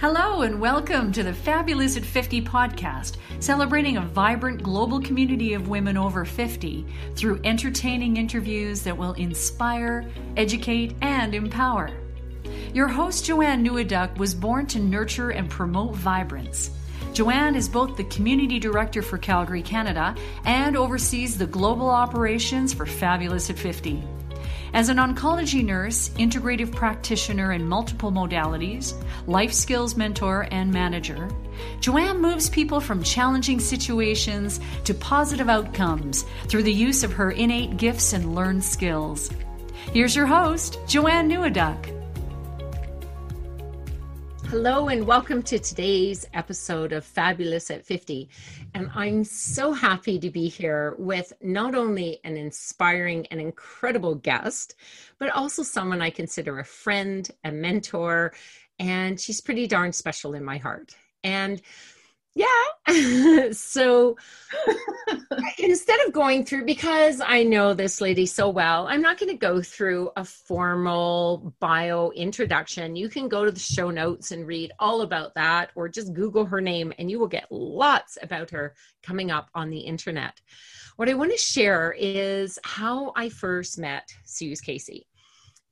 Hello, and welcome to the Fabulous at 50 podcast, celebrating a vibrant global community of women over 50 through entertaining interviews that will inspire, educate, and empower. Your host, Joanne Neweduk, was born to nurture and promote vibrance. Joanne is both the Community Director for Calgary, Canada, and oversees the global operations for Fabulous at 50. As an oncology nurse, integrative practitioner in multiple modalities, life skills mentor, and manager, Joanne moves people from challenging situations to positive outcomes through the use of her innate gifts and learned skills. Here's your host, Joanne Neweduk. Hello, and welcome to today's episode of Fabulous at 50. And I'm so happy to be here with not only an inspiring and incredible guest, but also someone I consider a friend, a mentor, and she's pretty darn special in my heart. And yeah. so instead of going through, because I know this lady so well, I'm not going to go through a formal bio introduction. You can go to the show notes and read all about that, or just Google her name, and you will get lots about her coming up on the internet. What I want to share is how I first met Suze Casey.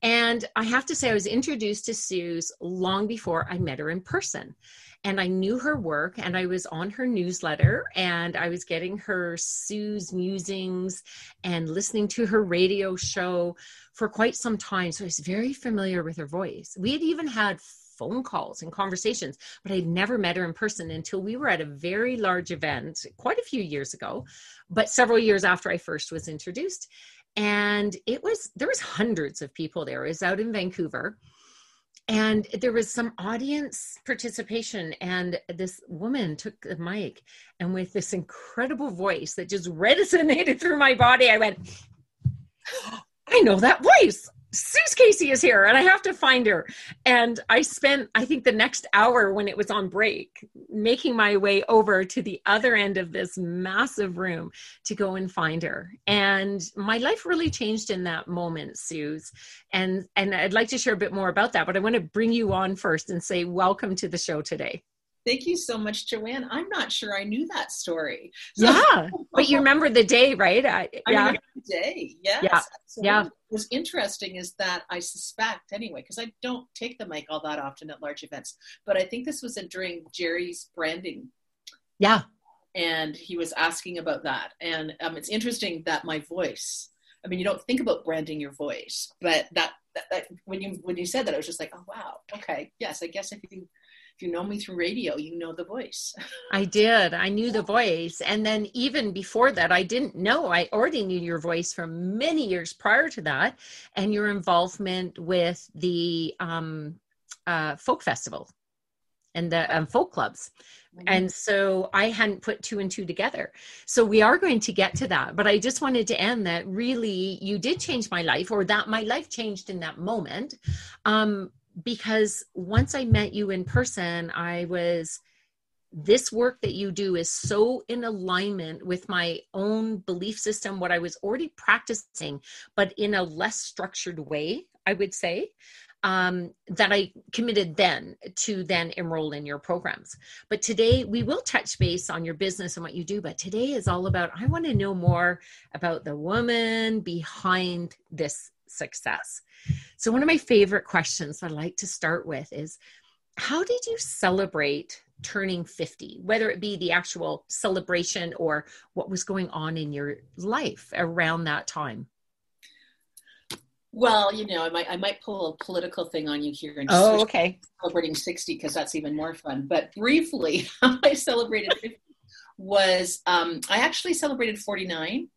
And I have to say, I was introduced to Suze long before I met her in person and I knew her work and I was on her newsletter and I was getting her Sue's musings and listening to her radio show for quite some time. So I was very familiar with her voice. We had even had phone calls and conversations, but I'd never met her in person until we were at a very large event quite a few years ago, but several years after I first was introduced. And it was, there was hundreds of people there. It was out in Vancouver and there was some audience participation and this woman took the mic and with this incredible voice that just resonated through my body i went i know that voice Suze Casey is here and I have to find her. And I spent, I think, the next hour when it was on break, making my way over to the other end of this massive room to go and find her. And my life really changed in that moment, Suze. And and I'd like to share a bit more about that, but I want to bring you on first and say welcome to the show today. Thank you so much, Joanne. I'm not sure I knew that story. So, yeah, but you remember the day, right? I, yeah, the day. Yes. Yeah. Yeah. What's interesting is that I suspect, anyway, because I don't take the mic all that often at large events, but I think this was during Jerry's branding. Yeah. And he was asking about that, and um, it's interesting that my voice. I mean, you don't think about branding your voice, but that, that, that when you when you said that, I was just like, oh wow, okay, yes, I guess if you if you know me through radio, you know the voice. I did. I knew the voice. And then even before that, I didn't know. I already knew your voice from many years prior to that and your involvement with the um, uh, folk festival and the um, folk clubs. Mm-hmm. And so I hadn't put two and two together. So we are going to get to that. But I just wanted to end that really you did change my life, or that my life changed in that moment. Um, because once I met you in person, I was this work that you do is so in alignment with my own belief system, what I was already practicing, but in a less structured way, I would say. Um, that I committed then to then enroll in your programs. But today we will touch base on your business and what you do. But today is all about I want to know more about the woman behind this success. So, one of my favorite questions I like to start with is How did you celebrate turning 50, whether it be the actual celebration or what was going on in your life around that time? Well, you know, I might I might pull a political thing on you here and oh, okay, celebrating sixty because that's even more fun. But briefly, how I celebrated was um, I actually celebrated forty nine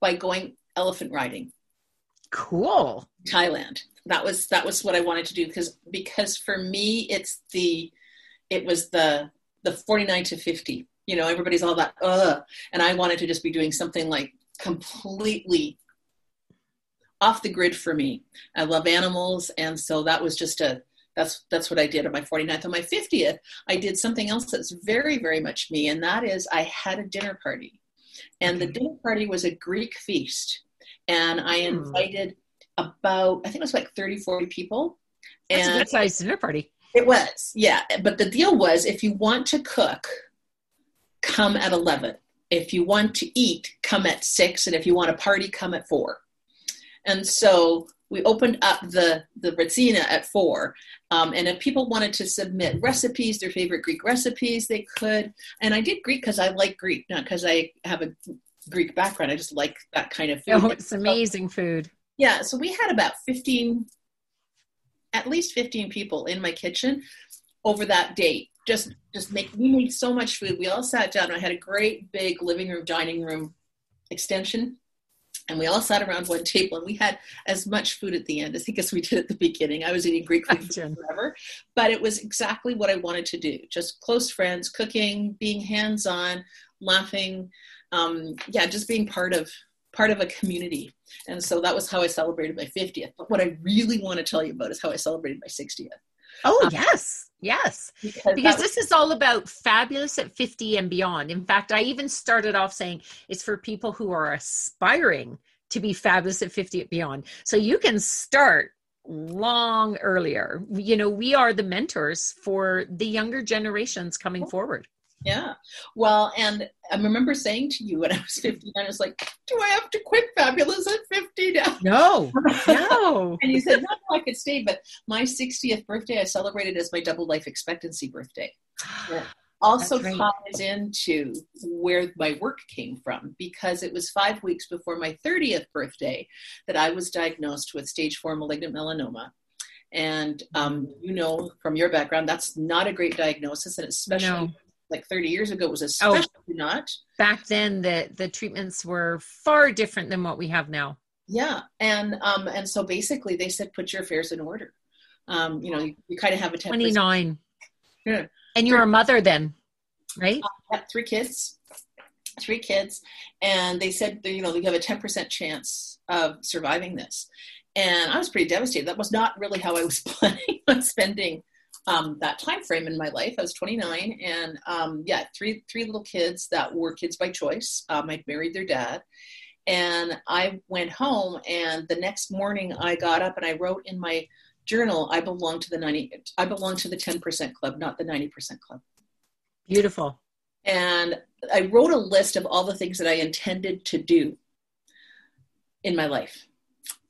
by going elephant riding. Cool. Thailand. That was that was what I wanted to do because because for me it's the it was the the 49 to 50. You know, everybody's all that uh and I wanted to just be doing something like completely off the grid for me. I love animals and so that was just a that's that's what I did on my 49th. On my 50th, I did something else that's very very much me and that is I had a dinner party. And the dinner party was a Greek feast and I hmm. invited about I think it was like 30, 40 people. That's and a good sized dinner party. It was, yeah. But the deal was if you want to cook, come at 11. If you want to eat, come at 6. And if you want to party, come at 4. And so we opened up the, the Retsina at 4. Um, and if people wanted to submit recipes, their favorite Greek recipes, they could. And I did Greek because I like Greek, not because I have a Greek background. I just like that kind of food. Oh, it's amazing food. Yeah. So we had about 15 at least 15 people in my kitchen over that date just just make we made so much food we all sat down i had a great big living room dining room extension and we all sat around one table and we had as much food at the end as i think as we did at the beginning i was eating greek food forever but it was exactly what i wanted to do just close friends cooking being hands on laughing um, yeah just being part of part of a community. And so that was how I celebrated my 50th. But what I really want to tell you about is how I celebrated my 60th. Oh, um, yes. Yes. Because, because this was, is all about fabulous at 50 and beyond. In fact, I even started off saying it's for people who are aspiring to be fabulous at 50 and beyond. So you can start long earlier. You know, we are the mentors for the younger generations coming forward. Yeah. Well, and I remember saying to you when I was 15, I was like, do I have to quit Fabulous at 50 now? No, no. and you said, no, I could stay. But my 60th birthday, I celebrated as my double life expectancy birthday. also ties into where my work came from because it was five weeks before my 30th birthday that I was diagnosed with stage four malignant melanoma. And um, you know from your background, that's not a great diagnosis, and especially no like 30 years ago was especially oh, not. Back then the the treatments were far different than what we have now. Yeah. And um and so basically they said put your affairs in order. Um, you know, you, you kind of have a 29. Yeah. And you're a mother then, right? Uh, three kids. Three kids. And they said, you know, you have a 10% chance of surviving this. And I was pretty devastated. That was not really how I was planning on spending um, that time frame in my life. I was 29, and um, yeah, three three little kids that were kids by choice. Um, I'd married their dad, and I went home. And the next morning, I got up and I wrote in my journal, "I belong to the 90. I belong to the 10% club, not the 90% club." Beautiful. And I wrote a list of all the things that I intended to do in my life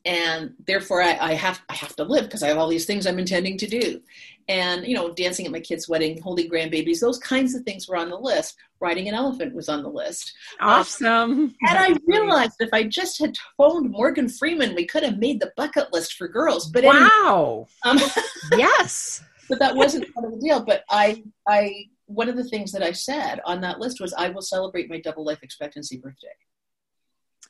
and therefore I, I, have I have to live because I have all these things I'm intending to do. And you know dancing at my kid's wedding holding grandbabies those kinds of things were on the list. Riding an elephant was on the list. Awesome. um, and i realized if i just had phoned morgan freeman we could have made the bucket list for girls but wow. anyway, um, yes. but that wasn't part of the deal. But i i one of the things that i said on that list was i will celebrate my double life expectancy birthday.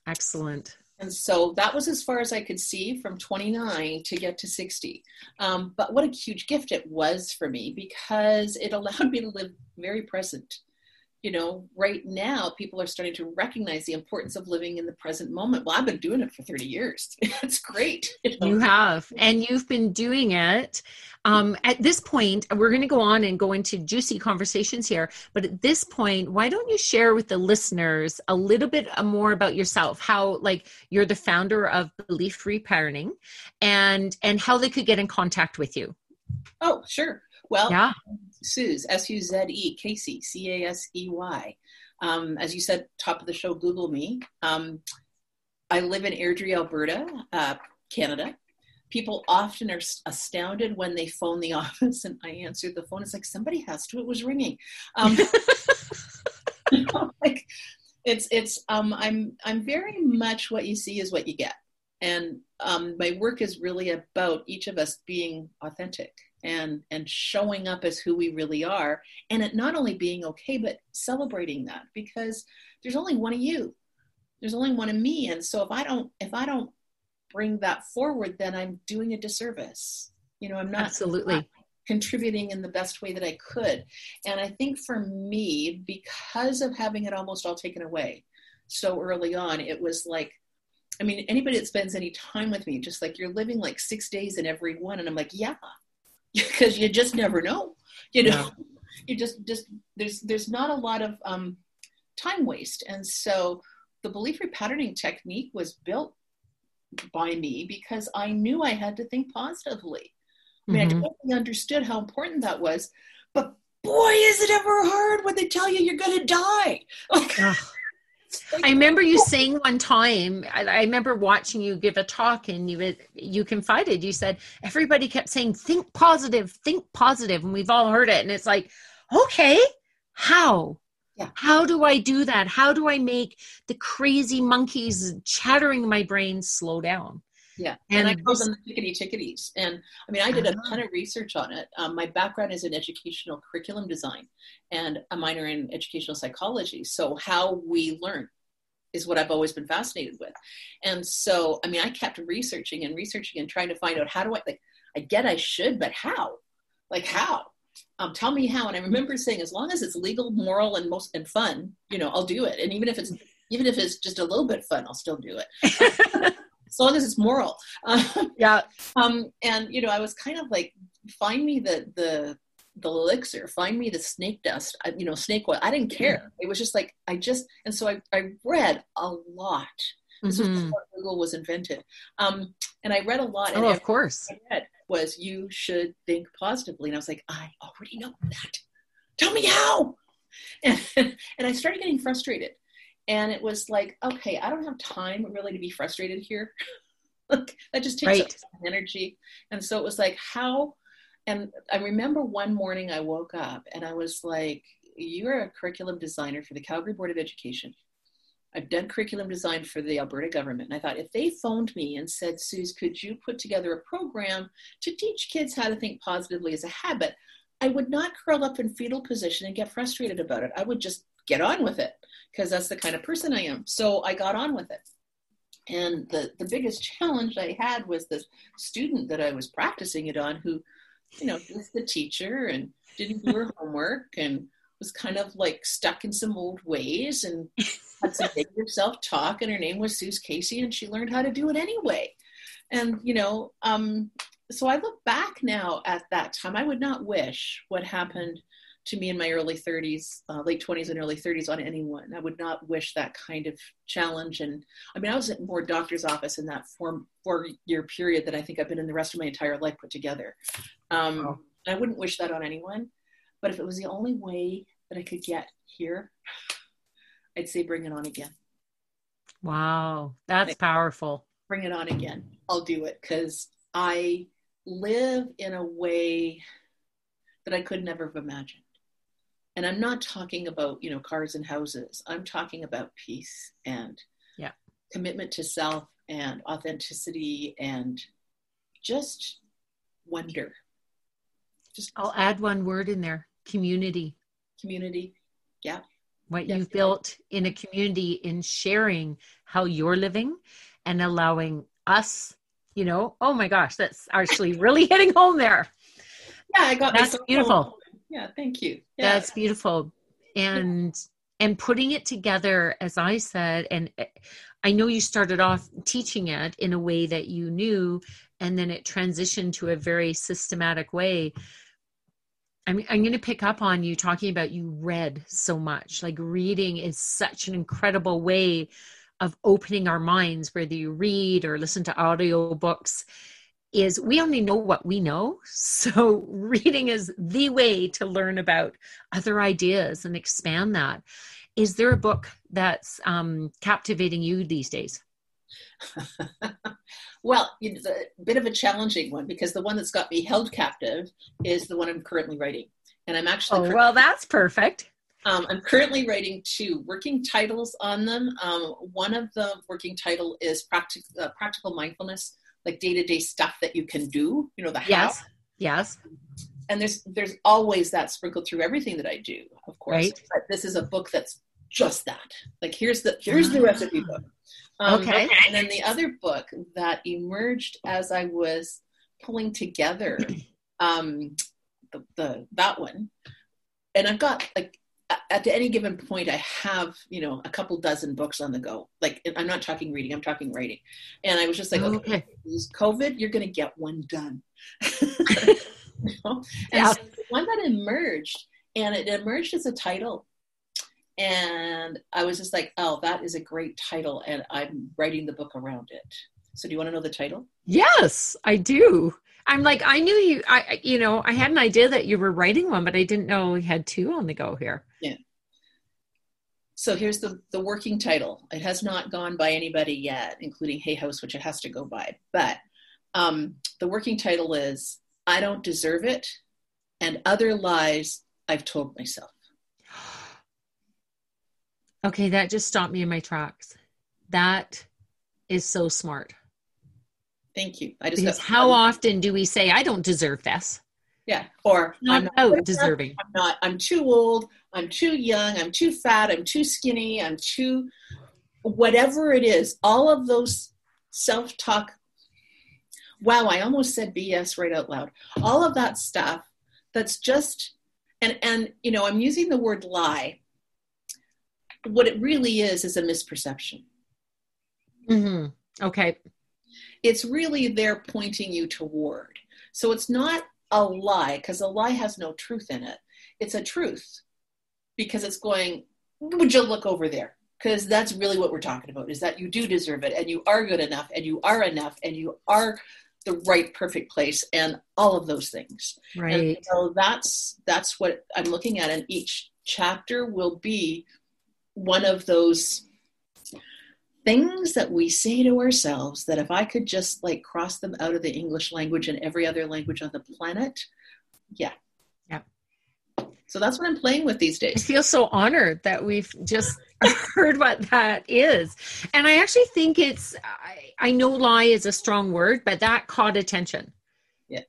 Excellent and so that was as far as I could see from 29 to get to 60. Um, but what a huge gift it was for me because it allowed me to live very present you know, right now people are starting to recognize the importance of living in the present moment. Well, I've been doing it for 30 years. it's great. You, know? you, have, and you've been doing it. Um, at this point, we're going to go on and go into juicy conversations here. But at this point, why don't you share with the listeners a little bit more about yourself? How, like, you're the founder of Belief Re-patterning, and and how they could get in contact with you. Oh, sure. Well, yeah. Suze, S U Z E, Casey, C A S E Y. Um, as you said, top of the show, Google me. Um, I live in Airdrie, Alberta, uh, Canada. People often are astounded when they phone the office and I answer the phone. It's like somebody has to. It was ringing. Um, you know, like it's it's um, I'm I'm very much what you see is what you get, and um, my work is really about each of us being authentic and and showing up as who we really are and it not only being okay but celebrating that because there's only one of you. There's only one of me and so if i don't if i don't bring that forward then i'm doing a disservice. You know i'm not absolutely. not contributing in the best way that i could. And i think for me because of having it almost all taken away so early on it was like I mean, anybody that spends any time with me, just like you're living like six days in every one. And I'm like, yeah, because you just never know you know yeah. you just just there's there's not a lot of um, time waste and so the belief repatterning technique was built by me because i knew i had to think positively I mean, mm-hmm. I totally understood how important that was, but boy, is it ever hard when they tell you you're going to die. Like, I remember you saying one time, I, I, remember watching you give a talk and you you confided, you said, everybody kept saying, think positive, think positive," and we've all heard it. And it's like, okay, how? Yeah. How do I do that? How do I make the crazy monkeys chattering my brain slow down? Yeah, and, and I call them the chickadee chickadees. And I mean, I did a uh-huh. ton of research on it. Um, my background is in educational curriculum design and a minor in educational psychology. So how we learn is what I've always been fascinated with. And so, I mean, I kept researching and researching and trying to find out how do I like. I get I should, but how? Like how? Um, tell me how. And I remember saying, as long as it's legal, moral, and most and fun, you know, I'll do it. And even if it's even if it's just a little bit fun, I'll still do it. as long as it's moral. yeah. Um, and you know, I was kind of like, find me the the the elixir, find me the snake dust, you know, snake oil. I didn't care. It was just like I just, and so I I read a lot. This mm-hmm. was before Google was invented, um, and I read a lot. Oh, of course. I read was you should think positively, and I was like, I already know that. Tell me how. And, and I started getting frustrated and it was like okay i don't have time really to be frustrated here like that just takes right. up energy and so it was like how and i remember one morning i woke up and i was like you're a curriculum designer for the calgary board of education i've done curriculum design for the alberta government and i thought if they phoned me and said suze could you put together a program to teach kids how to think positively as a habit i would not curl up in fetal position and get frustrated about it i would just get on with it because that's the kind of person I am. So I got on with it. And the, the biggest challenge I had was the student that I was practicing it on who, you know, was the teacher and didn't do her homework and was kind of like stuck in some old ways and had some negative self talk. And her name was Suze Casey and she learned how to do it anyway. And, you know, um, so I look back now at that time. I would not wish what happened to me in my early 30s, uh, late 20s and early 30s on anyone. I would not wish that kind of challenge. And I mean, I was at more doctor's office in that four, four year period that I think I've been in the rest of my entire life put together. Um, wow. I wouldn't wish that on anyone. But if it was the only way that I could get here, I'd say bring it on again. Wow, that's powerful. Bring it on again. I'll do it because I live in a way that I could never have imagined and i'm not talking about you know cars and houses. I'm talking about peace and yeah. commitment to self and authenticity and just wonder. Just i'll add one word in there community. Community. Yeah. What you've built in a community in sharing how you're living and allowing us you know oh my gosh that's actually really hitting home there. Yeah i got that's beautiful yeah thank you yeah. that's beautiful and yeah. and putting it together as i said and eh, i know you started off teaching it in a way that you knew and then it transitioned to a very systematic way I'm, I'm going to pick up on you talking about you read so much. Like reading is such an incredible way of opening our minds, whether you read or listen to audio books is we only know what we know. So reading is the way to learn about other ideas and expand that. Is there a book that's um, captivating you these days? well, it's a bit of a challenging one because the one that's got me held captive is the one I'm currently writing. And I'm actually. Oh, well, that's perfect. Um, I'm currently writing two working titles on them. Um, one of the working title is Practic- uh, Practical Mindfulness like day to day stuff that you can do. You know the yes, how. yes. And there's there's always that sprinkled through everything that I do, of course. Right. But this is a book that's just that. Like here's the here's the recipe book. Um, okay. And then the other book that emerged as I was pulling together um, the, the that one, and I've got like at any given point i have you know a couple dozen books on the go. Like i'm not talking reading i'm talking writing. And i was just like okay, okay. covid you're going to get one done. You know? and yeah. so one that emerged and it emerged as a title. And i was just like oh that is a great title and i'm writing the book around it So do you want to know the title? Yes, I do. I'm like, I knew you, I, you know, I had an idea that you were writing one, but I didn't know we had two on the go here. Yeah. So here's the, the working title. It has not gone by anybody yet, including Hay House, which it has to go by. But um, the working title is I Don't Deserve It and Other Lies I've Told Myself. Okay, that just stopped me in my tracks. That is so smart. Thank you. I just how often do we say, I don't deserve this? Yeah. Or not, I'm not deserving. I'm not, I'm too old. I'm too young. I'm too fat. I'm too skinny. I'm too, whatever it is, all of those self talk. Wow, I almost said BS right out loud. All of that stuff that's just, and, and, you know, I'm using the word lie. What it really is, is a misperception. Mm-hmm. Okay. It's really there pointing you toward. So it's not a lie because a lie has no truth in it. It's a truth because it's going, would you look over there? Because that's really what we're talking about is that you do deserve it and you are good enough and you are enough and you are the right perfect place and all of those things. Right. And so that's that's what I'm looking at and each chapter will be one of those things that we say to ourselves that if I could just like cross them out of the English language and every other language on the planet, yeah. Yeah. So that's what I'm playing with these days. I feel so honored that we've just heard what that is. And I actually think it's, I, I know lie is a strong word, but that caught attention. Yeah.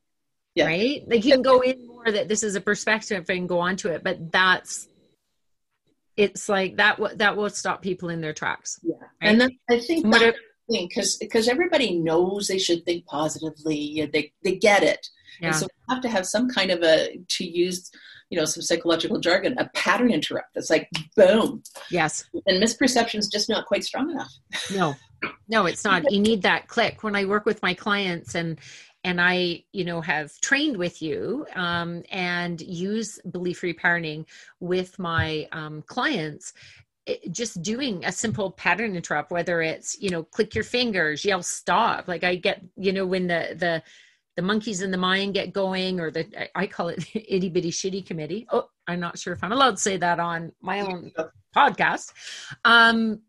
Yeah. Right? Like you can go in more that this is a perspective and go on to it, but that's it's like that that will stop people in their tracks. Yeah. Right? and then i think that because because everybody knows they should think positively they they get it. Yeah. and so we have to have some kind of a to use you know some psychological jargon a pattern interrupt that's like boom. Yes. And misperception is just not quite strong enough. No. No it's not. You need that click. When i work with my clients and and I, you know, have trained with you um, and use belief repatterning with my um, clients. It, just doing a simple pattern interrupt, whether it's you know, click your fingers, yell stop. Like I get, you know, when the the the monkeys in the mind get going, or the I call it itty bitty shitty committee. Oh, I'm not sure if I'm allowed to say that on my own podcast. Um,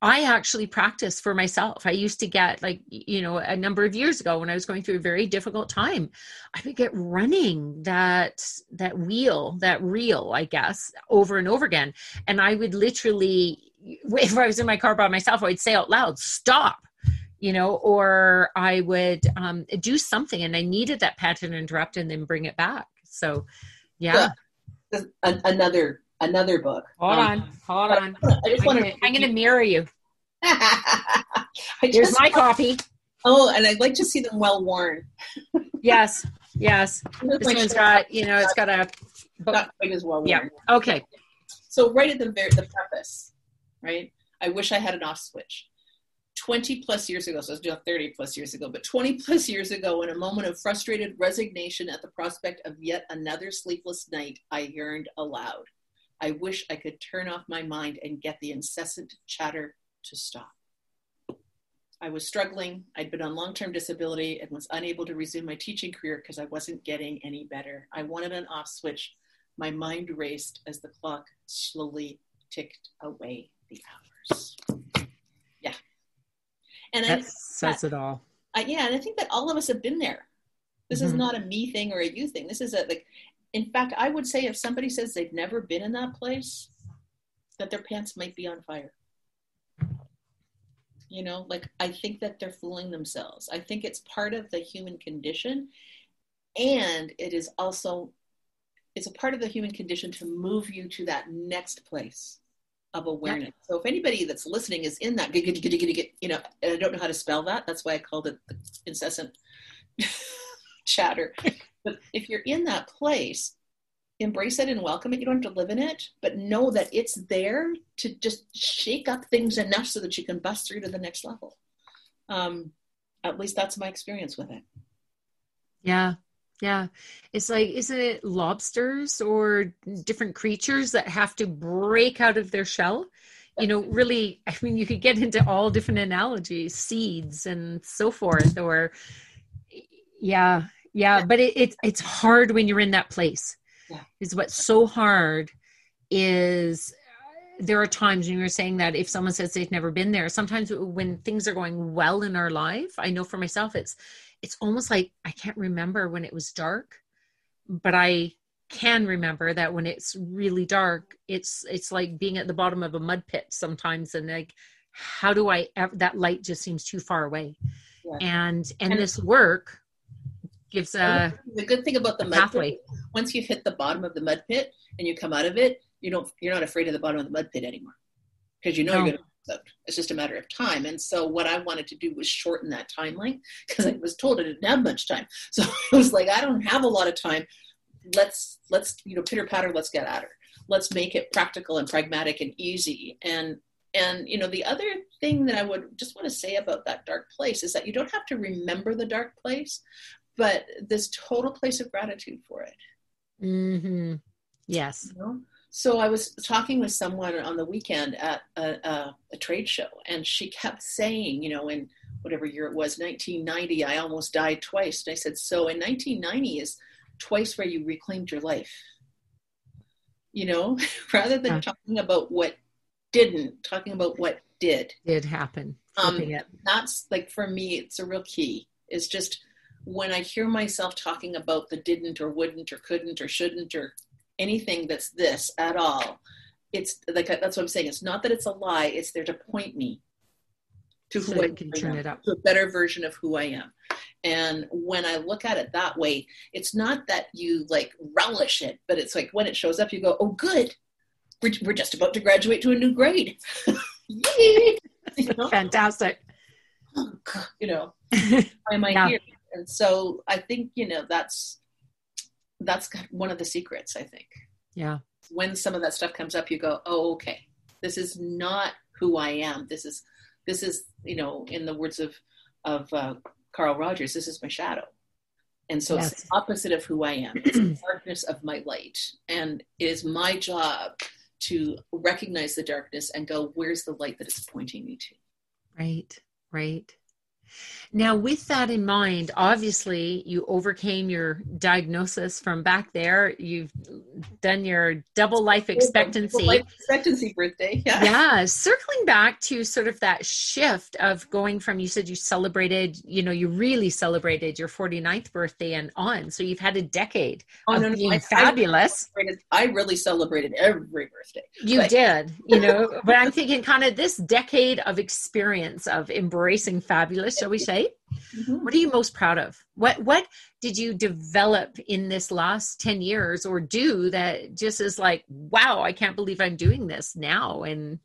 I actually practice for myself. I used to get like, you know, a number of years ago when I was going through a very difficult time, I would get running that that wheel, that reel, I guess, over and over again. And I would literally if I was in my car by myself, I would say out loud, stop, you know, or I would um, do something and I needed that pattern interrupt and then bring it back. So, yeah. Another another book. Hold um, on, hold on. I just want to. I'm going to mirror you. Here's my copy. Oh, and I'd like to see them well worn. yes, yes. This one's got, you know, it's got a. Not quite as well worn. Yeah. Okay. So right at the very the preface, right? I wish I had an off switch. 20 plus years ago, so I was doing 30 plus years ago, but 20 plus years ago, in a moment of frustrated resignation at the prospect of yet another sleepless night, I yearned aloud. I wish I could turn off my mind and get the incessant chatter to stop. I was struggling. I'd been on long term disability and was unable to resume my teaching career because I wasn't getting any better. I wanted an off switch. My mind raced as the clock slowly ticked away the hours. Yeah. And that I, says it all. I, yeah, and I think that all of us have been there. This mm-hmm. is not a me thing or a you thing. This is a like in fact, I would say if somebody says they've never been in that place, that their pants might be on fire. You know, like I think that they're fooling themselves. I think it's part of the human condition. And it is also, it's a part of the human condition to move you to that next place of awareness. So if anybody that's listening is in that, you know, and I don't know how to spell that, that's why I called it the incessant chatter. But if you're in that place, embrace it and welcome it. You don't have to live in it, but know that it's there to just shake up things enough so that you can bust through to the next level. Um, at least that's my experience with it. Yeah. Yeah. It's like, isn't it lobsters or different creatures that have to break out of their shell you know really i mean you could get into all different analogies seeds and so forth or yeah yeah but it, it's it's hard when you're in that place Yeah. is what's so hard is uh, there are times when you're saying that if someone says they've never been there sometimes when things are going well in our life i know for myself it's it's almost like i can't remember when it was dark but i can remember that when it's really dark it's it's like being at the bottom of a mud pit sometimes and like how do i ever, that light just seems too far away Yeah. and and And- this work gives a the good thing about the mud pathway pit, once you've hit the bottom of the mud pit and you come out of it, you don't you're not afraid of the bottom of the mud pit anymore because you know No. you're going to out. It's just a matter of time. And so what I wanted to do was shorten that timeline because I was told I didn't have much time. So I was like, I don't have a lot of time. Let's let's you know pitter patter. Let's get at her. Let's make it practical and pragmatic and easy. And and you know the other thing that I would just want to say about that dark place is that you don't have to remember the dark place, but this total place of gratitude for it. hmm yes You know? So I was talking with someone on the weekend at a, a, a trade show, and she kept saying, you know, in whatever year it was, 1990, I almost died twice. And I said, so in 1990 is twice where you reclaimed your life. You know, rather than Yeah. talking about what didn't, talking about what did. did happen Um, it. That's like for me, it's a real key. Is just when I hear myself talking about the didn't or wouldn't or couldn't or shouldn't or anything that's this at all, it's like that's what I'm saying. It's not that it's a lie. It's there to point me to So who I can turn am, it up. to a better version of who I am. And when I look at it that way, it's not that you like relish it, but it's like when it shows up, you go, "Oh, good, we're, we're just about to graduate to a new grade." Yay! you know? fantastic oh, God, you know, why am I Yeah. here? And so I think, you know, that's that's one of the secrets, I think. yeah When some of that stuff comes up, you go, Oh, okay. This is not who I am. This is this is, you know, in the words of of uh, Carl Rogers, this is my shadow. And so it's the opposite of who I am. It's the darkness of my light. And it is my job to recognize the darkness and go, where's the light that it's pointing me to? Right, right. Now, with that in mind, obviously you overcame your diagnosis from back there. You've done your double life expectancy. Double Life expectancy birthday. Yeah. yeah circling back to sort of that shift of going from you said you celebrated you know you really celebrated your 49th birthday and on so you've had a decade Oh, of no, no, being I- I- fabulous I really celebrated every birthday. you Like- did you know but i'm thinking kind of this decade of experience of embracing fabulous shall we say? What are you most proud of? What what did you develop in this last 10 years or do that just is like wow i can't believe i'm doing this now and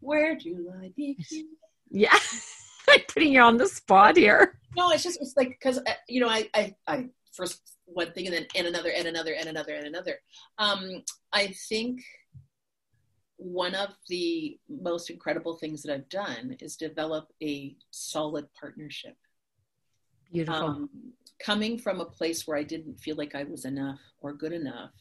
Where do I begin? yeah. I'm putting you on the spot here. No, it's just it's like because you know I, I I first one thing and then and another and another and another and another. Um, I think one of the most incredible things that I've done is develop a solid partnership. beautiful um, coming from a place where I didn't feel like I was enough or good enough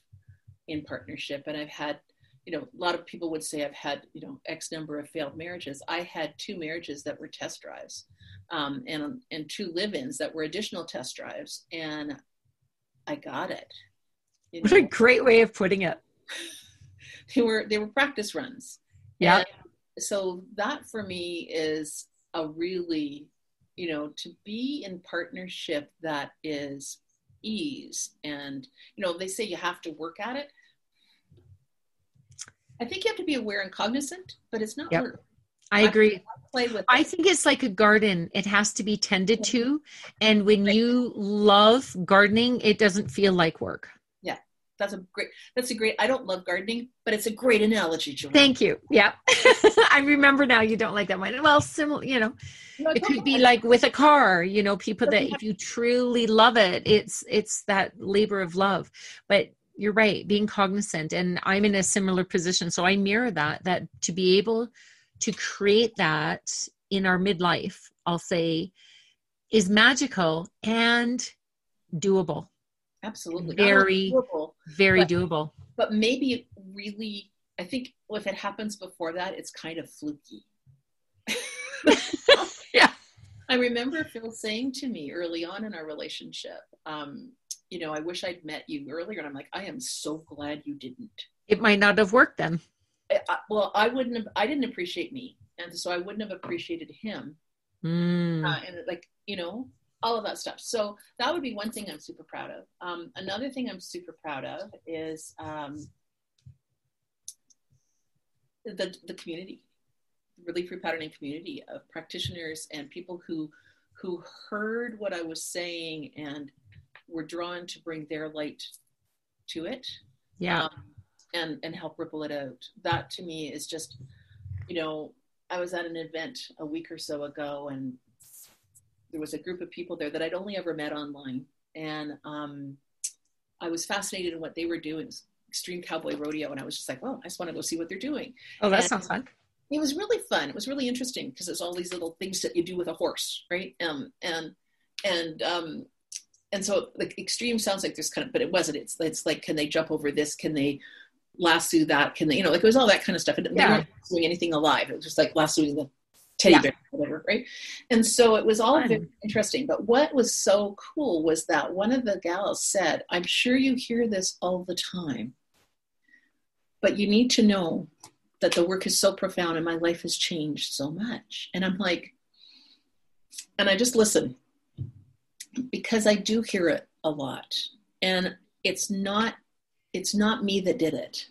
in partnership. And I've had, you know, a lot of people would say I've had, you know, X number of failed marriages. I had two marriages that were test drives um, and, and two live ins that were additional test drives. And I got it. You what a great way of putting it they were they were practice runs. Yeah. So that for me is a really, you know, to be in partnership that is ease and you know they say you have to work at it. I think you have to be aware and cognizant, but it's not Yep. work. i agree Play with I think it's like a garden. It has to be tended to. And when you love gardening, it doesn't feel like work. That's a great. That's a great. I don't love gardening, but it's a great analogy, Joanne. Thank you. Yeah. I remember now you don't like that one. Well, similar, you know, No, it could be like with a car, you know, people that if you truly love it, it's it's that labor of love. But you're right, being cognizant and I'm in a similar position. So I mirror that that to be able to create that in our midlife, I'll say is magical and doable. Absolutely very- doable, Very But- doable. but maybe really I think if it happens before that, it's kind of fluky. yeah. I remember Phil saying to me early on in our relationship, um, you know, I wish I'd met you earlier. And I'm like, I am so glad you didn't. It might not have worked then. I, I, well, I wouldn't have, I didn't appreciate me. And so I wouldn't have appreciated him. Mm. Uh, and like, you know, all of that stuff. So that would be one thing I'm super proud of. Um, another thing I'm super proud of is um, the, the community, the belief repatterning community of practitioners and people who who heard what I was saying and were drawn to bring their light to it. Yeah. Um, and and help ripple it out. That to me is just, you know, I was at an event a week or so ago, and there was a group of people there that I'd only ever met online, and um, I was fascinated in what they were doing. Extreme Cowboy Rodeo, and I was just like, well, I just want to go see what they're doing. Oh, that and sounds fun. It was really fun. It was really interesting because it's all these little things that you do with a horse, right? Um, and and um, and so like extreme sounds like there's kind of, but it wasn't. It's it's like, can they jump over this? Can they lasso that? Can they, you know, like it was all that kind of stuff. And Yeah. they weren't doing anything alive. It was just like lassoing the teddy Yeah. bear, whatever, right? And so it was all Fun. very interesting. But what was so cool was that one of the gals said, "I'm sure you hear this all the time, but you need to know that the work is so profound and my life has changed so much." And I'm like, and I just listen because I do hear it a lot. And it's not it's not me that did it.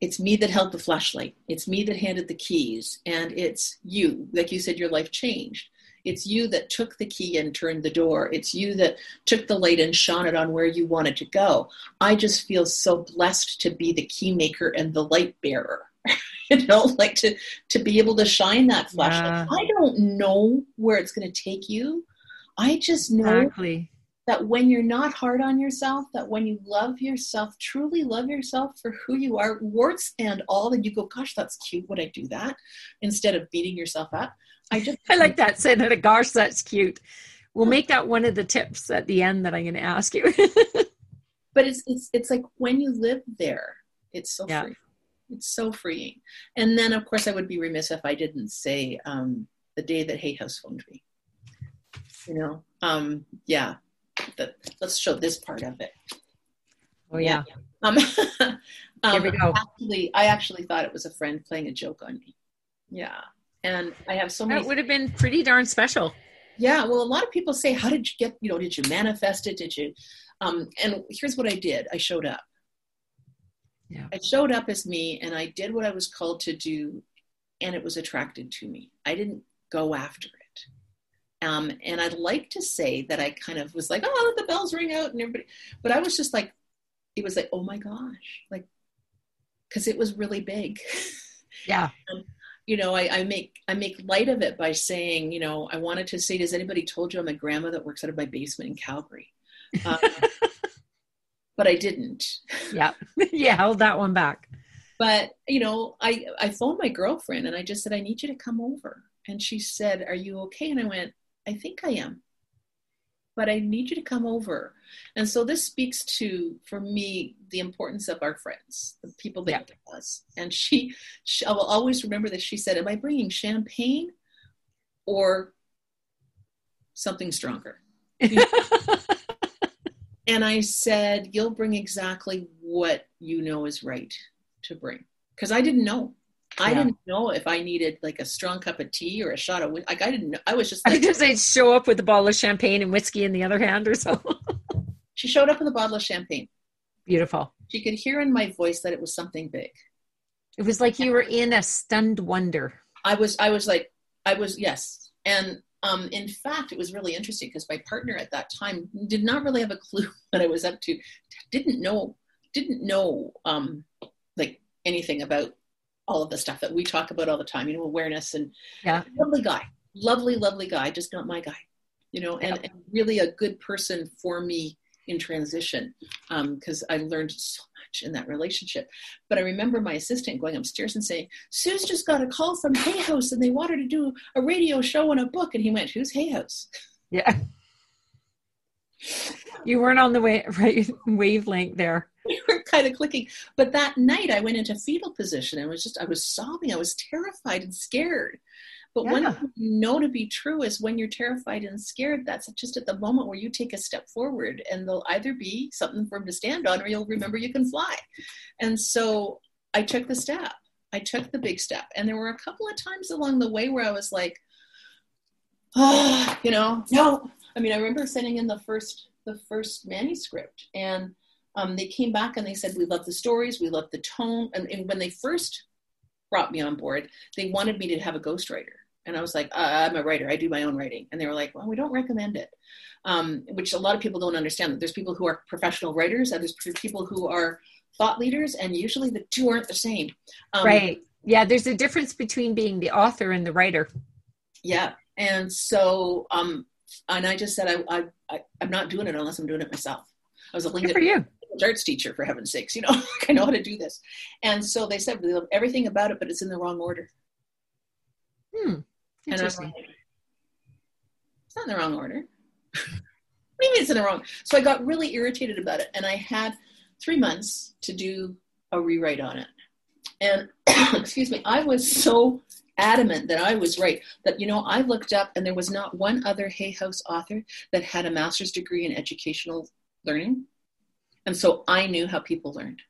It's me that held the flashlight. It's me that handed the keys. And it's you. Like you said, your life changed. It's you that took the key and turned the door. It's you that took the light and shone it on where you wanted to go. I just feel so blessed to be the key maker and the light bearer. you know, like to to be able to shine that flashlight. Yeah. I don't know where it's going to take you. I just know Exactly. That when you're not hard on yourself, that when you love yourself, truly love yourself for who you are, warts and all, and you go, gosh, that's cute. Would I do that? Instead of beating yourself up. I just I like that saying that. Gosh, that's cute. We'll make that one of the tips at the end that I'm going to ask you. but it's it's it's like when you live there, it's so Yeah. free. It's so freeing. And then of course I would be remiss if I didn't say um, the day that Hay House phoned me. You know, um, yeah. That, let's show this part of it. oh yeah. Um, um, Here we go. Actually, I actually thought it was a friend playing a joke on me. Yeah, and I have so many. That would have been pretty darn special. Yeah, well, a lot of people say, "How did you get? You know, did you manifest it? Did you?" Um, and here's what I did: I showed up. Yeah. I showed up as me, and I did what I was called to do, and it was attracted to me. I didn't go after it. Um, and I'd like to say that I kind of was like, "Oh, the bells ring out," and everybody, but I was just like, it was like, "Oh my gosh!" Like, because it was really big. Yeah. you know, I, I make I make light of it by saying, you know, I wanted to say, does anybody told you I'm a grandma that works out of my basement in Calgary? Um, but I didn't. Yeah. yeah. Held that one back. But you know, I I phoned my girlfriend and I just said, I need you to come over. And she said, Are you okay? And I went, I think I am. But I need you to come over. And so this speaks to, for me, the importance of our friends, the people that give us. And she, she, I will always remember that she said, Am I bringing champagne or something stronger? And I said, You'll bring exactly what you know is right to bring. Because I didn't know. I Yeah. didn't know if I needed like a strong cup of tea or a shot of. Like I didn't know. I was just I like, think they'd show up with a bottle of champagne and whiskey in the other hand or so. she showed up with a bottle of champagne. Beautiful. She could hear in my voice that it was something big. It was like you were in a stunned wonder. I was, I was like, I was, yes. And um, in fact, it was really interesting because my partner at that time did not really have a clue what I was up to. Didn't know, didn't know um, like anything about all of the stuff that we talk about all the time. You know, awareness and Yeah. lovely guy, lovely, lovely guy, just not my guy. You know, and, and really a good person for me in transition um, because I learned so much in that relationship. But I remember my assistant going upstairs and saying, Sue's just got a call from Hay House and they want her to do a radio show and a book. And he went, Who's Hay House? Yeah. You weren't on the way, right wavelength there. We were kind of clicking. But that night I went into fetal position and was just, I was sobbing. I was terrified and scared. But yeah. one you know to be true is when you're terrified and scared, that's just at the moment where you take a step forward and there'll either be something for him to stand on or you'll remember you can fly. And so I took the step. I took the big step. And there were a couple of times along the way where I was like, oh, you know, no. I mean, I remember sending in the first the first manuscript and um, they came back and they said, we love the stories, we love the tone. And, and, when they first brought me on board, they wanted me to have a ghostwriter. And I was like, uh, I'm a writer. I do my own writing. And they were like, well, we don't recommend it, um, which a lot of people don't understand. That there's people who are professional writers, and there's people who are thought leaders, and usually the two aren't the same. Um, right. Yeah. There's a difference between being the author and the writer. Yeah. And so, um, and I just said, I, I, I, am not doing it unless I'm doing it myself. I was a Good for you. Arts teacher, for heaven's sakes, you know, I know how to do this. And so they said, we love everything about it, but it's in the wrong order. Hmm. Interesting. Like, it's not in the wrong order. Maybe it's in the wrong. So I got really irritated about it, and I had three months to do a rewrite on it. And excuse me, I was so adamant that I was right. That you know, I looked up, and there was not one other Hay House author that had a master's degree in educational learning, and so I knew how people learned.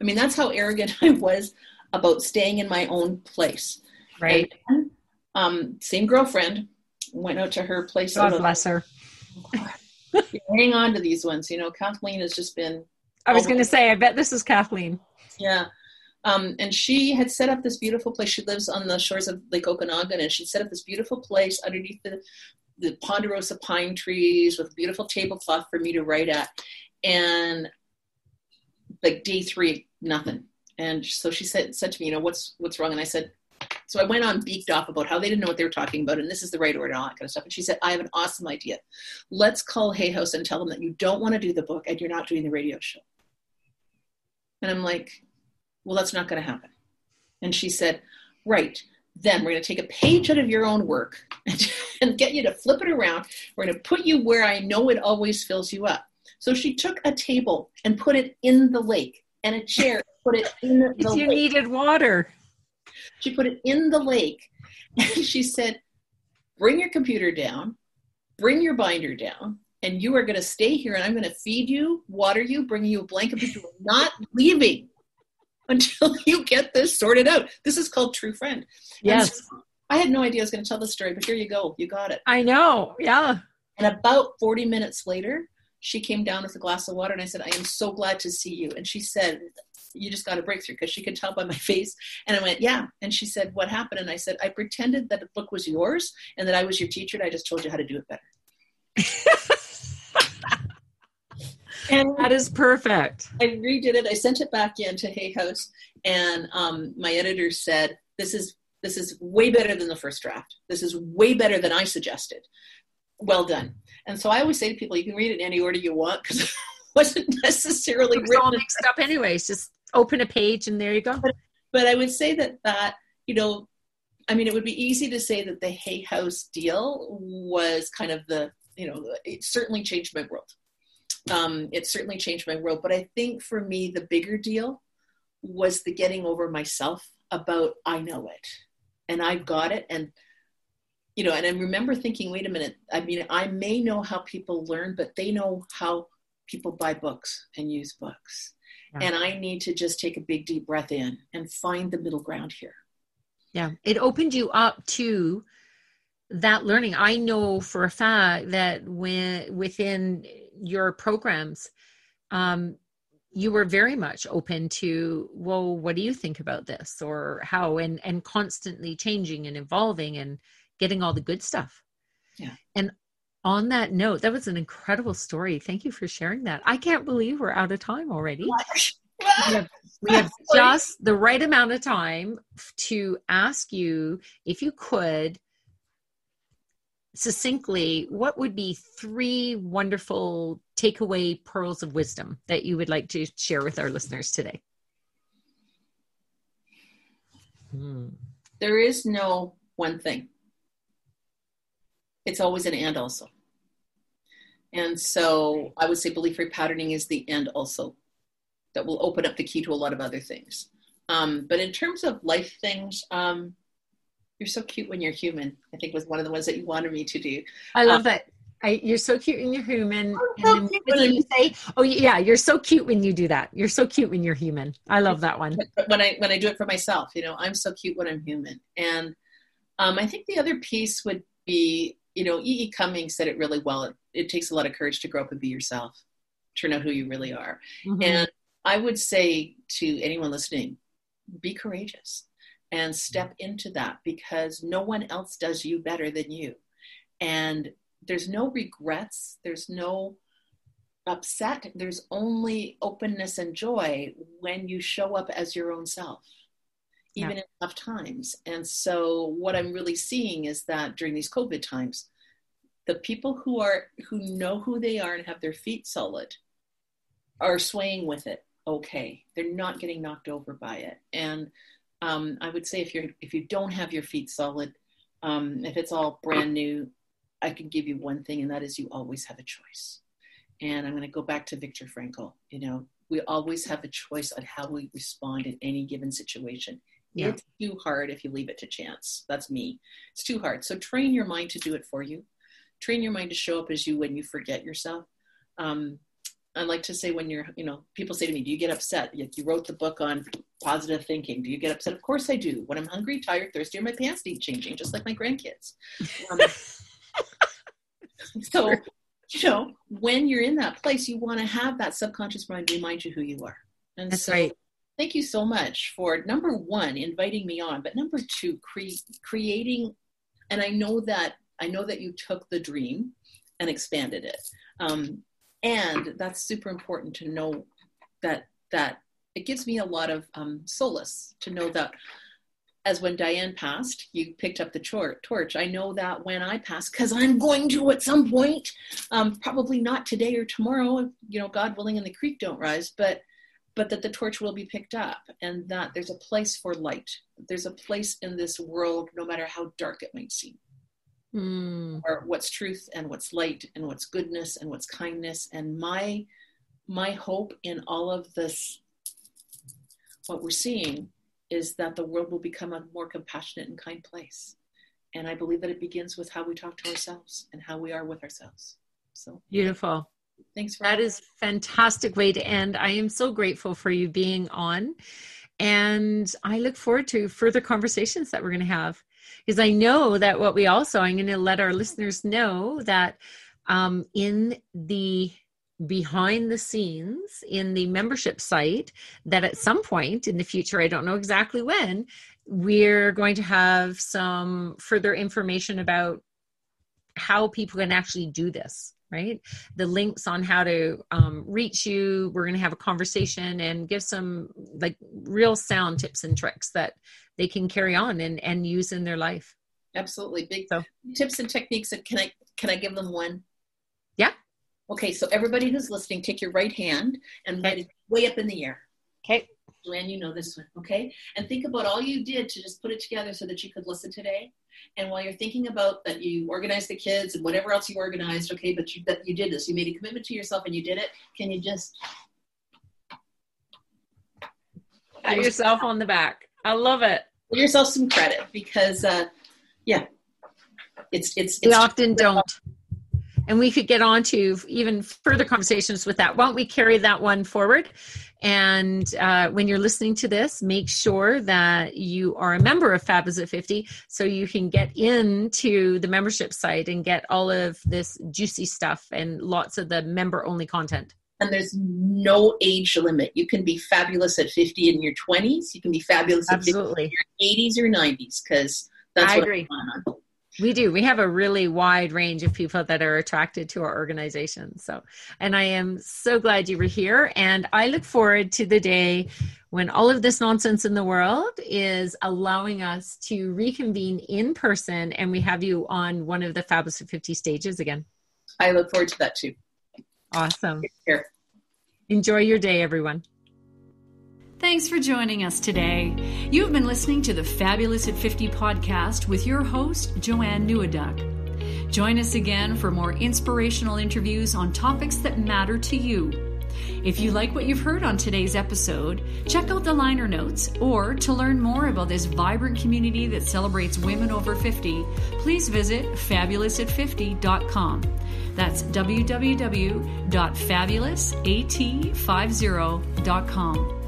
I mean, that's how arrogant I was about staying in my own place. Right. And, um, same girlfriend went out to her place. God bless her. hang on to these ones. You know, Kathleen has just been. I was going to say, I bet this is Kathleen. Yeah. Um, and she had set up this beautiful place. She lives on the shores of Lake Okanagan, and she set up this beautiful place underneath the, the ponderosa pine trees with a beautiful tablecloth for me to write at. And like day three, nothing. And so she said, said to me, you know, what's what's wrong? And I said, so I went on beaked off about how they didn't know what they were talking about, and this is the right order and all that kind of stuff. And she said, I have an awesome idea. Let's call Hay House and tell them that you don't want to do the book and you're not doing the radio show. And I'm like, well, that's not going to happen. And she said, right. Then we're going to take a page out of your own work and, and get you to flip it around. We're going to put you where I know it always fills you up. So she took a table and put it in the lake and a chair, put it in the, you lake. needed water. She put it in the lake and she said, Bring your computer down, bring your binder down, and you are going to stay here and I'm going to feed you, water you, bring you a blanket, but you're not leaving until you get this sorted out. This is called True Friend. Yes. So I had no idea I was going to tell the story, but here you go. You got it. I know. Yeah. And about 40 minutes later, she came down with a glass of water and I said, I am so glad to see you. And she said, you just got a breakthrough because she could tell by my face. And I went, yeah. And she said, what happened? And I said, I pretended that the book was yours and that I was your teacher. And I just told you how to do it better. and that is perfect. I redid it. I sent it back in to Hay House, and um, my editor said, "This is this is way better than the first draft. This is way better than I suggested. Well done." And so I always say to people, you can read it in any order you want because it wasn't necessarily it was all mixed up anyways. Just open a page and there you go. But, but I would say that that, you know, I mean, it would be easy to say that the Hay House deal was kind of the, you know, it certainly changed my world. Um, it certainly changed my world. But I think for me, the bigger deal was the getting over myself about I know it and I've got it. And, you know, and I remember thinking, wait a minute, I mean, I may know how people learn, but they know how people buy books and use books. And I need to just take a big deep breath in and find the middle ground here. Yeah. It opened you up to that learning. I know for a fact that when within your programs, um, you were very much open to, well, what do you think about this or how and and constantly changing and evolving and getting all the good stuff. Yeah. And on that note, that was an incredible story. Thank you for sharing that. I can't believe we're out of time already. we have, we have just the right amount of time to ask you if you could succinctly what would be three wonderful takeaway pearls of wisdom that you would like to share with our listeners today hmm. there is no one thing it's always an and also. And so I would say belief repatterning is the end also that will open up the key to a lot of other things. Um, but in terms of life things, um, you're so cute when you're human. I think was one of the ones that you wanted me to do. I love um, that. I, you're so cute when you're human. And then you say, "Oh yeah, you're so cute when you do that. You're so cute when you're human." I love that one. But when I when I do it for myself, you know, I'm so cute when I'm human. And um, I think the other piece would be, you know, E. E. Cummings said it really well. It, it, takes a lot of courage to grow up and be yourself, turn out who you really are. Mm-hmm. And I would say to anyone listening, be courageous and step mm-hmm. into that because no one else does you better than you. And there's no regrets, there's no upset, there's only openness and joy when you show up as your own self. Even yeah. in tough times. And so, what I'm really seeing is that during these COVID times, the people who are who know who they are and have their feet solid are swaying with it okay they're not getting knocked over by it and um, i would say if you're if you don't have your feet solid um, if it's all brand new i can give you one thing and that is you always have a choice. And i'm going to go back to viktor frankl. You know we always have a choice on how we respond in any given situation. Yeah. it's too hard if you leave it to chance. That's me. It's too hard. So train your mind to do it for you. Train your mind to show up as you when you forget yourself. Um, I like to say when you're, you know, people say to me, "Do you get upset?" You, wrote the book on positive thinking. Do you get upset? Of course I do. When I'm hungry, tired, thirsty, or my pants need changing, just like my grandkids. Um, so, you know, when you're in that place, you want to have that subconscious mind remind you who you are. And That's so, right. Thank you so much for number one inviting me on, but number two, cre- creating. And I know that I know that you took the dream and expanded it. Um, and that's super important to know that that it gives me a lot of um, solace to know that as when Diane passed, you picked up the torch. I know that when I pass, because I'm going to at some point, um, probably not today or tomorrow, you know, God willing, and the creek don't rise, but but that the torch will be picked up, and that there's a place for light. There's a place in this world, no matter how dark it might seem mm. or what's truth and what's light and what's goodness and what's kindness. And my my hope in all of this what we're seeing is that the world will become a more compassionate and kind place. And i believe that it begins with how we talk to ourselves and how we are with ourselves. So beautiful. Thanks for that is fantastic way to end. I am so grateful for you being on. And i look forward to further conversations that we're going to have because I know that what we also, I'm going to let our listeners know that um, in the behind the scenes in the membership site that at some point in the future i don't know exactly when we're going to have some further information about how people can actually do this right? The links on how to um, reach you we're going to have a conversation and give some like real sound tips and tricks that they can carry on and, and use in their life. Absolutely. Big so. tips and techniques. Can I, can I give them one? Yeah. Okay. So everybody who's listening, take your right hand and okay. it way up in the air. Okay. Joanne, you know this one, okay? And think about all you did to just put it together so that you could listen today. And while you're thinking about that, you organized the kids and whatever else you organized, okay? But you that you did this, you made a commitment to yourself and you did it. Can you just pat yourself on the back? I love it. Give yourself some credit because uh, yeah. It's it's, it's we often don't. And we could get on to even further conversations with that. Why don't we carry that one forward? And uh, when you're listening to this make sure that you are a member of fabulous at 50 so you can get into the membership site and get all of this juicy stuff and lots of the member only content and there's no age limit. You can be fabulous at 50 in your 20s. You can be fabulous Absolutely. at 50 in your 80s or 90s because that's I what agree. I'm we do. We have a really wide range of people that are attracted to our organization. So, and I am so glad you were here. And I look forward to the day when all of this nonsense in the world is allowing us to reconvene in person and we have you on one of the Fabulous 50 stages again. I look forward to that too. Awesome. Enjoy your day, everyone. Thanks for joining us today. You've been listening to the Fabulous at 50 podcast with your host, Joanne Neweduk. Join us again for more inspirational interviews on topics that matter to you. If you like what you've heard on today's episode, check out the liner notes, or to learn more about this vibrant community that celebrates women over 50, please visit fabulousat50.com. That's www.fabulousat50.com.